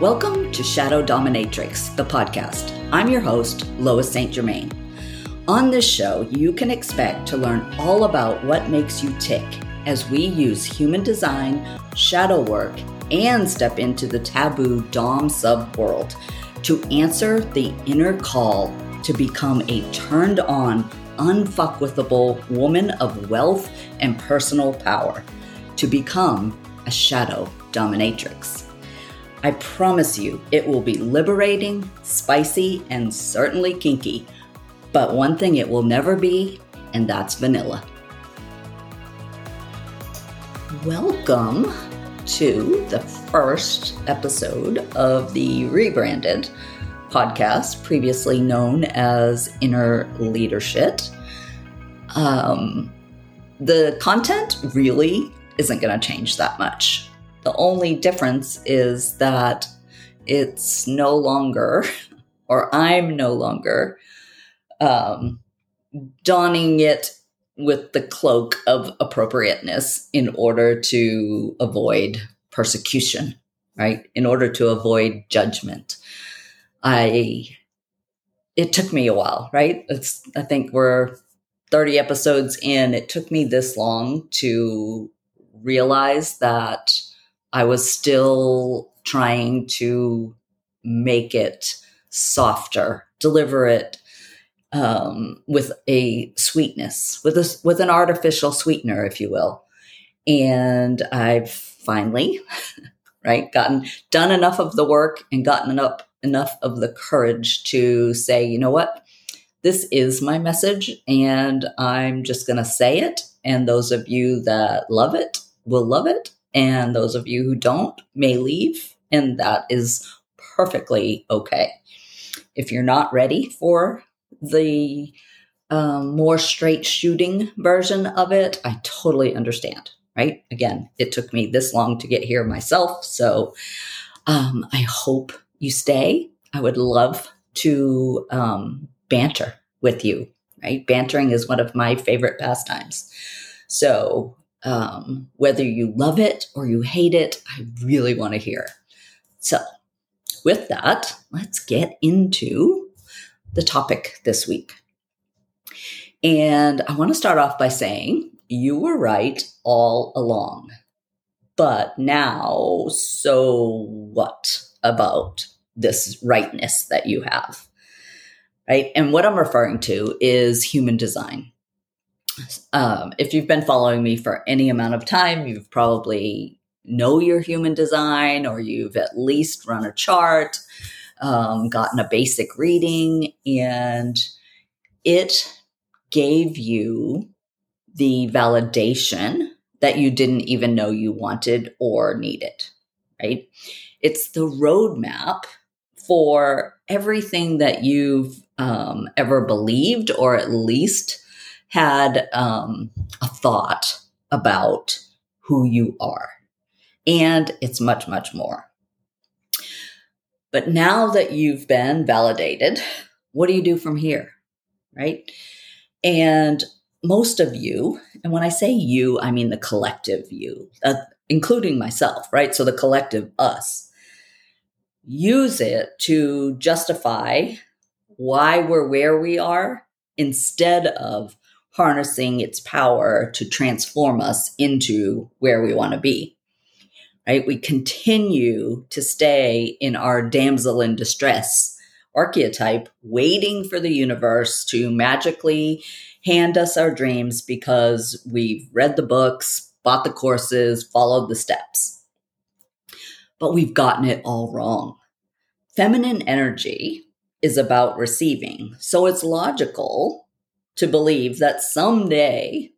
Welcome to Shadow Dominatrix, the podcast. I'm your host, Lois St. Germaine. On this show, you can expect to learn all about what makes you tick as we use human design, shadow work, and step into the taboo Dom sub world to answer the inner call to become a turned on, unfuckwithable woman of wealth and personal power, to become a shadow dominatrix. I promise you, it will be liberating, spicy, and certainly kinky. But one thing it will never be, and that's vanilla. Welcome to the first episode of the rebranded podcast, previously known as Inner Leadership. Um, the content really isn't going to change that much. The only difference is that it's no longer, or I'm no longer, um, donning it with the cloak of appropriateness in order to avoid persecution, right? In order to avoid judgment. I, it took me a while, right? It's, I think we're 30 episodes in. It took me this long to realize that I was still trying to make it softer, deliver it um, with a sweetness, with a, with an artificial sweetener, if you will. And I've finally, right, gotten done enough of the work and gotten enough enough of the courage to say, you know what, this is my message, and I'm just going to say it. And those of you that love it will love it, and those of you who don't may leave, and that is perfectly okay. If you're not ready for the um, more straight shooting version of it, I totally understand, right? Again, it took me this long to get here myself. So um, I hope you stay. I would love to um, banter with you, right? Bantering is one of my favorite pastimes. So um, whether you love it or you hate it, I really want to hear. So, with that, let's get into the topic this week. And I want to start off by saying you were right all along. But now, so what about this rightness that you have? Right. And what I'm referring to is human design um, if you've been following me for any amount of time, you've probably know your human design or you've at least run a chart, um, gotten a basic reading, and it gave you the validation that you didn't even know you wanted or needed, right? It's the roadmap for everything that you've um, ever believed or at least had um, a thought about who you are. And it's much, much more. But now that you've been validated, what do you do from here? Right. And most of you, and when I say you, I mean the collective you, uh, including myself, right? So the collective us, use it to justify why we're where we are instead of harnessing its power to transform us into where we want to be. Right? We continue to stay in our damsel in distress archetype, waiting for the universe to magically hand us our dreams because we've read the books, bought the courses, followed the steps. But we've gotten it all wrong. Feminine energy is about receiving. So it's logical to believe that someday,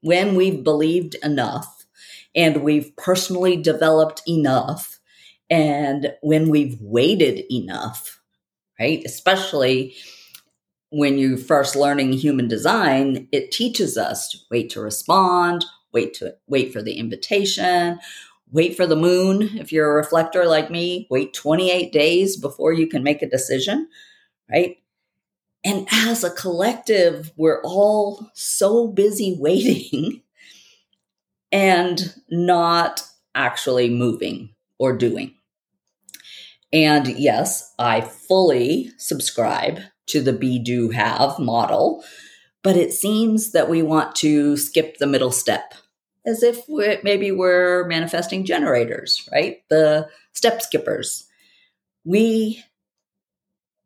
when we've believed enough and we've personally developed enough, and when we've waited enough, right? Especially when you're first learning human design, it teaches us to wait to respond, wait to wait for the invitation, wait for the moon. If you're a reflector like me, wait 28 days before you can make a decision, right? And as a collective, we're all so busy waiting and not actually moving or doing. And yes, I fully subscribe to the be do have model, but it seems that we want to skip the middle step as if we're, maybe we're manifesting generators, right? The step skippers. We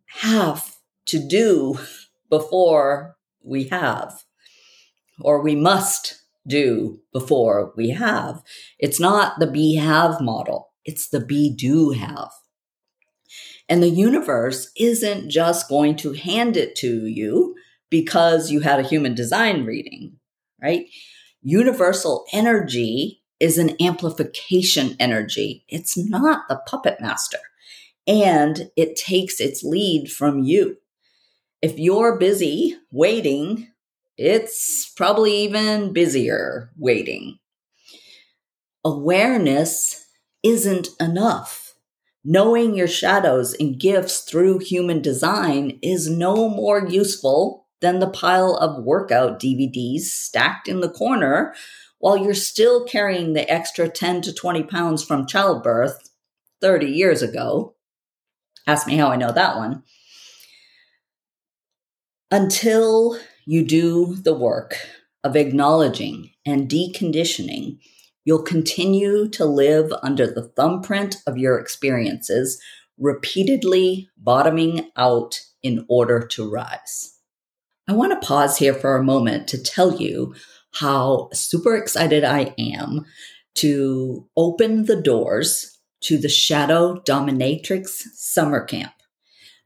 have to do before we have, or we must do before we have. It's not the be have model, it's the be do have. And the universe isn't just going to hand it to you because you had a human design reading, right? Universal energy is an amplification energy. It's not the puppet master. And it takes its lead from you. If you're busy waiting, it's probably even busier waiting. Awareness isn't enough knowing your shadows and gifts through human design is no more useful than the pile of workout DVDs stacked in the corner while you're still carrying the extra 10 to 20 pounds from childbirth 30 years ago. Ask me how I know that one. Until you do the work of acknowledging and deconditioning You'll continue to live under the thumbprint of your experiences, repeatedly bottoming out in order to rise. I want to pause here for a moment to tell you how super excited I am to open the doors to the Shadow Dominatrix Summer Camp.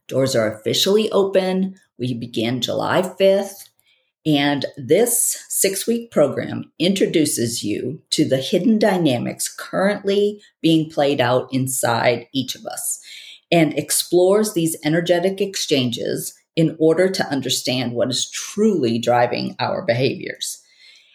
Doors are officially open. We begin July 5th and this six week program introduces you to the hidden dynamics currently being played out inside each of us and explores these energetic exchanges in order to understand what is truly driving our behaviors.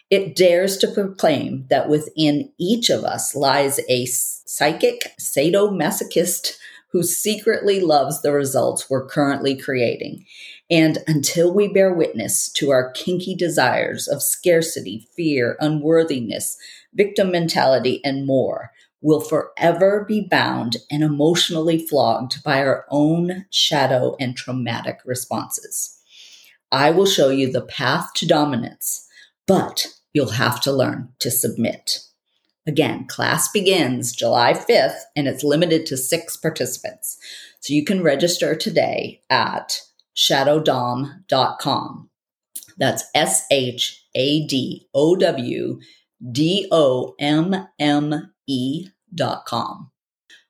It dares to proclaim that within each of us lies a psychic sadomasochist who secretly loves the results we're currently creating and until we bear witness to our kinky desires of scarcity, fear, unworthiness, victim mentality, and more, we'll forever be bound and emotionally flogged by our own shadow and traumatic responses. I will show you the path to dominance, but you'll have to learn to submit. Again, class begins July 5th and it's limited to six participants. So you can register today at shadowdomme.com. That's S H A D O W D O M M E dot com.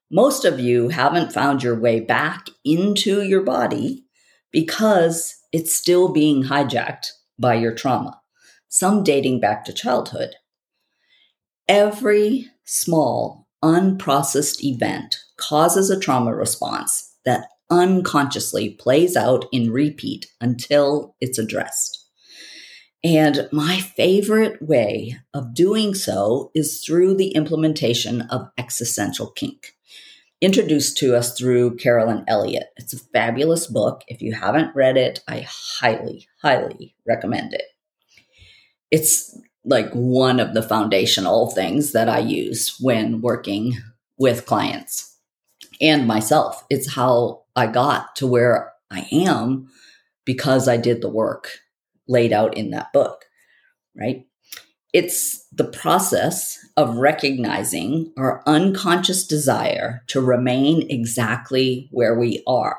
Most of you haven't found your way back into your body because it's still being hijacked by your trauma, some dating back to childhood. Every small, unprocessed event causes a trauma response that unconsciously plays out in repeat until it's addressed. And my favorite way of doing so is through the implementation of existential kink, introduced to us through Carolyn Elliott. It's a fabulous book. If you haven't read it, I highly, highly recommend it. It's like one of the foundational things that I use when working with clients and myself. It's how I got to where I am because I did the work laid out in that book, right? It's the process of recognizing our unconscious desire to remain exactly where we are.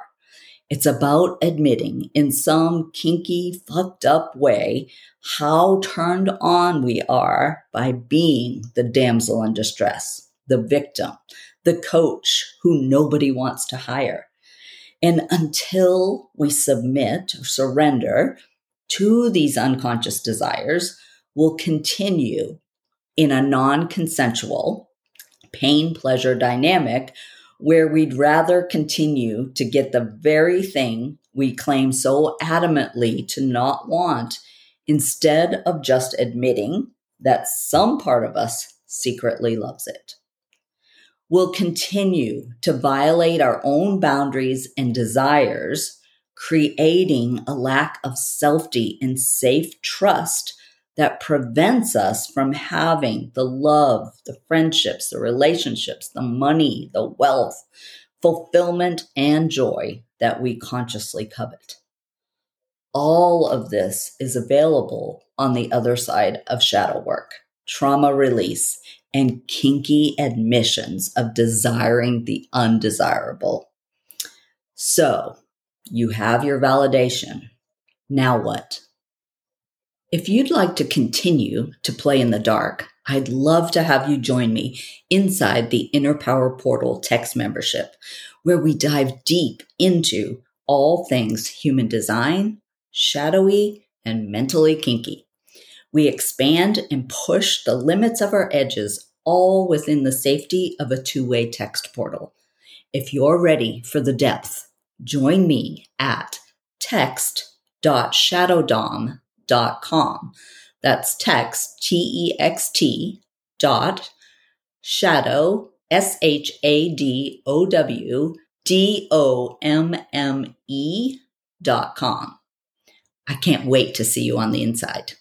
It's about admitting in some kinky, fucked up way how turned on we are by being the damsel in distress, the victim, the coach who nobody wants to hire, and until we submit or surrender to these unconscious desires, we'll continue in a non consensual pain pleasure dynamic where we'd rather continue to get the very thing we claim so adamantly to not want instead of just admitting that some part of us secretly loves it. We'll continue to violate our own boundaries and desires, creating a lack of safety and safe trust that prevents us from having the love, the friendships, the relationships, the money, the wealth, fulfillment, and joy that we consciously covet. All of this is available on the other side of shadow work, trauma release, and kinky admissions of desiring the undesirable. So, you have your validation. Now what? If you'd like to continue to play in the dark, I'd love to have you join me inside the Inner Power Portal text membership, where we dive deep into all things human design, shadowy, and mentally kinky. We expand and push the limits of our edges all within the safety of a two way text portal. If you're ready for the depth, join me at text.shadowdomme.com. That's text, T E X T, dot shadow, S H A D O W D O M M E dot com. I can't wait to see you on the inside.